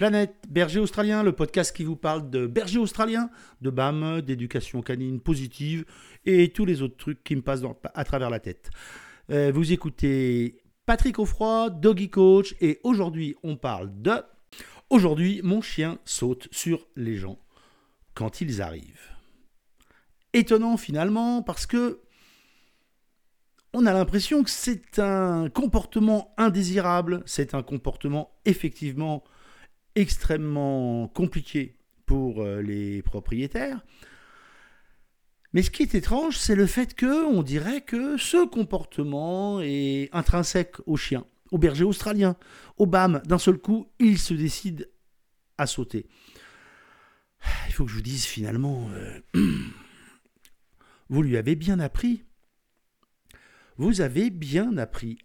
Planète Berger Australien, le podcast qui vous parle de berger australien, de BAM, d'éducation canine positive et tous les autres trucs qui me passent à travers la tête. Euh, vous écoutez Patrick Offroy, Doggy Coach, et aujourd'hui on parle de... Aujourd'hui, mon chien saute sur les gens quand ils arrivent. Étonnant finalement parce que on a l'impression que c'est un comportement indésirable, c'est un comportement effectivement extrêmement compliqué pour euh, les propriétaires. Mais ce qui est étrange, c'est le fait que on dirait que ce comportement est intrinsèque au chien, au berger australien, au BAM. D'un seul coup, il se décide à sauter. Il faut que je vous dise finalement, euh, vous lui avez bien appris. Vous avez bien appris.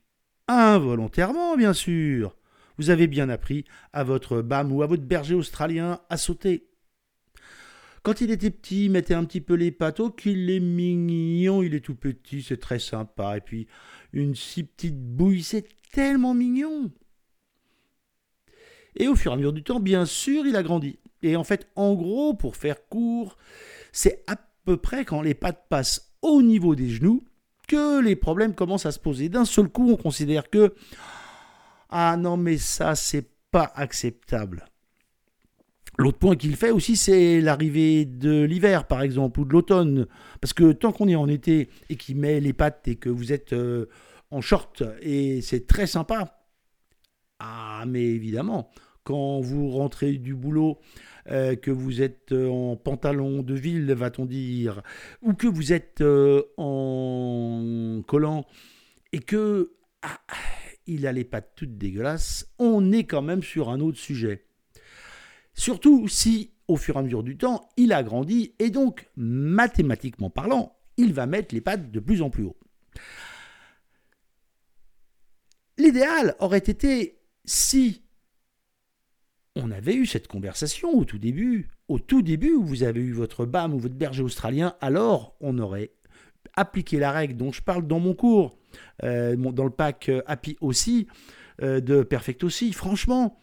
Involontairement, bien sûr. Vous avez bien appris à votre BAM ou à votre berger australien à sauter. Quand il était petit, il mettait un petit peu les pattes. Oh, qu'il est mignon, il est tout petit, c'est très sympa. Et puis, une si petite bouille, c'est tellement mignon. Et au fur et à mesure du temps, bien sûr, il a grandi. Et en fait, en gros, pour faire court, c'est à peu près quand les pattes passent au niveau des genoux que les problèmes commencent à se poser. D'un seul coup, on considère que ah non, mais ça, c'est pas acceptable. L'autre point qu'il fait aussi, c'est l'arrivée de l'hiver, par exemple, ou de l'automne. Parce que tant qu'on est en été et qu'il met les pattes et que vous êtes euh, en short, et c'est très sympa. Ah, mais évidemment, quand vous rentrez du boulot, euh, que vous êtes euh, en pantalon de ville, va-t-on dire, ou que vous êtes en collant, et que... Ah, il a les pattes toutes dégueulasses, on est quand même sur un autre sujet. Surtout si, au fur et à mesure du temps, il a grandi et donc, mathématiquement parlant, il va mettre les pattes de plus en plus haut. L'idéal aurait été si on avait eu cette conversation au tout début, au tout début où vous avez eu votre BAM ou votre berger australien, alors on aurait appliqué la règle dont je parle dans mon cours euh, dans le pack euh, Happy aussi, euh, de Perfect aussi. Franchement,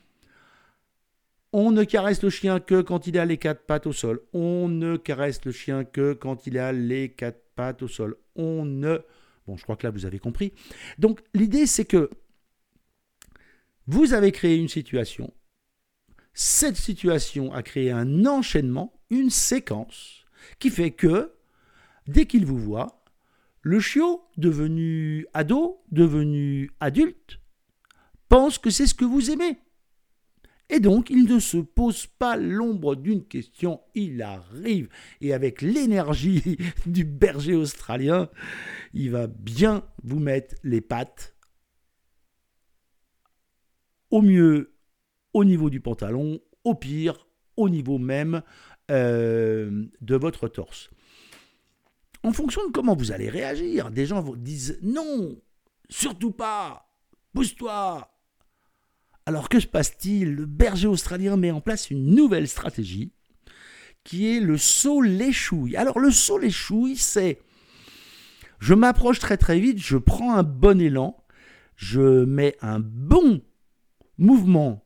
on ne caresse le chien que quand il a les quatre pattes au sol. On ne caresse le chien que quand il a les quatre pattes au sol. On ne... Bon, je crois que là, vous avez compris. Donc, l'idée, c'est que vous avez créé une situation. Cette situation a créé un enchaînement, une séquence, qui fait que, dès qu'il vous voit, le chiot, devenu ado, devenu adulte, pense que c'est ce que vous aimez. Et donc, il ne se pose pas l'ombre d'une question, il arrive. Et avec l'énergie du berger australien, il va bien vous mettre les pattes. Au mieux, au niveau du pantalon, au pire, au niveau même euh, de votre torse en fonction de comment vous allez réagir. Des gens vous disent non, surtout pas, pousse-toi. Alors que se passe-t-il? Le berger australien met en place une nouvelle stratégie qui est le saut l'échouille. Alors le saut l'échouille, c'est je m'approche très très vite, je prends un bon élan, je mets un bon mouvement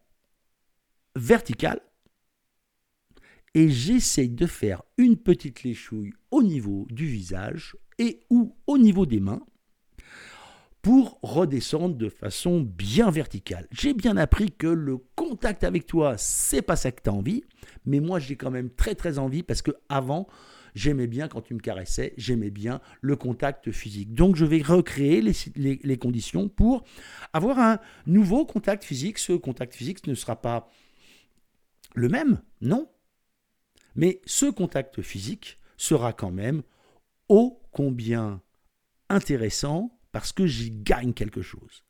vertical et j'essaye de faire une petite léchouille au niveau du visage et ou au niveau des mains pour redescendre de façon bien verticale. J'ai bien appris que le contact avec toi, c'est pas ça que tu as envie, mais moi j'ai quand même très très envie parce que avant j'aimais bien quand tu me caressais, j'aimais bien le contact physique. Donc je vais recréer les, les, conditions pour avoir un nouveau contact physique. Ce contact physique ne sera pas le même, non, mais ce contact physique sera quand même ô combien intéressant parce que j'y gagne quelque chose.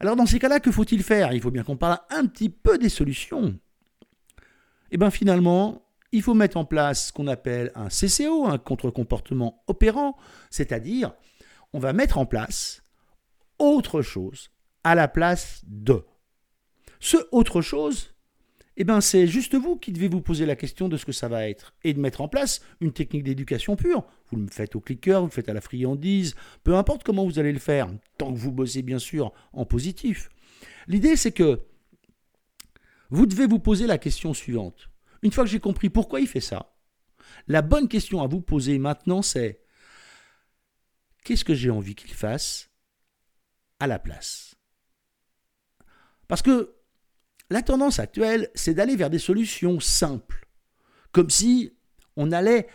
Alors dans ces cas-là, que faut-il faire? Il faut bien qu'on parle un petit peu des solutions. Et eh bien finalement, il faut mettre en place ce qu'on appelle un CCO, un contre-comportement opérant, c'est-à-dire on va mettre en place autre chose à la place de. Ce autre chose, eh bien c'est juste vous qui devez vous poser la question de ce que ça va être et de mettre en place une technique d'éducation pure. Vous le faites au clicker, vous le faites à la friandise, peu importe comment vous allez le faire, tant que vous bossez bien sûr en positif. L'idée c'est que vous devez vous poser la question suivante. Une fois que j'ai compris pourquoi il fait ça, la bonne question à vous poser maintenant, c'est qu'est-ce que j'ai envie qu'il fasse à la place? Parce que la tendance actuelle, c'est d'aller vers des solutions simples, comme si on allait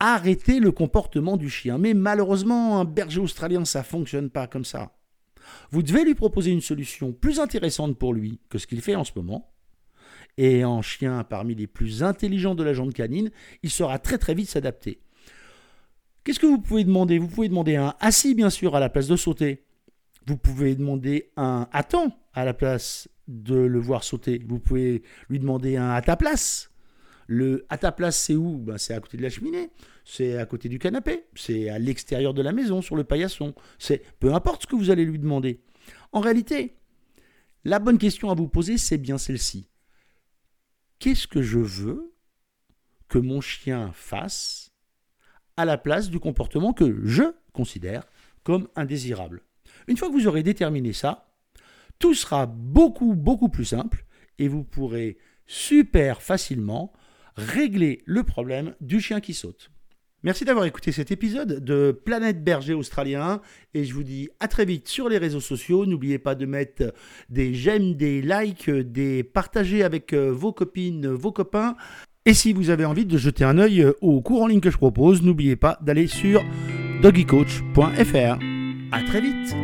arrêter le comportement du chien. Mais malheureusement, un berger australien, ça ne fonctionne pas comme ça. Vous devez lui proposer une solution plus intéressante pour lui que ce qu'il fait en ce moment. Et en chien parmi les plus intelligents de la jante canine, il saura très très vite s'adapter. Qu'est-ce que vous pouvez demander? Vous pouvez demander un assis, bien sûr, à la place de sauter. Vous pouvez demander un attends à la place de le voir sauter. Vous pouvez lui demander un à ta place. Le à ta place, c'est où? Ben, C'est à côté de la cheminée, c'est à côté du canapé, c'est à l'extérieur de la maison, sur le paillasson. C'est peu importe ce que vous allez lui demander. En réalité, la bonne question à vous poser, c'est bien celle-ci. Qu'est-ce que je veux que mon chien fasse à la place du comportement que je considère comme indésirable? Une fois que vous aurez déterminé ça, tout sera beaucoup, beaucoup plus simple et vous pourrez super facilement régler le problème du chien qui saute. Merci d'avoir écouté cet épisode de Planète Berger Australien et je vous dis à très vite sur les réseaux sociaux. N'oubliez pas de mettre des j'aime, des likes, des partager avec euh, vos copines, vos copains. Et si vous avez envie de jeter un œil au cours en ligne que je propose, n'oubliez pas d'aller sur doggycoach.fr. À très vite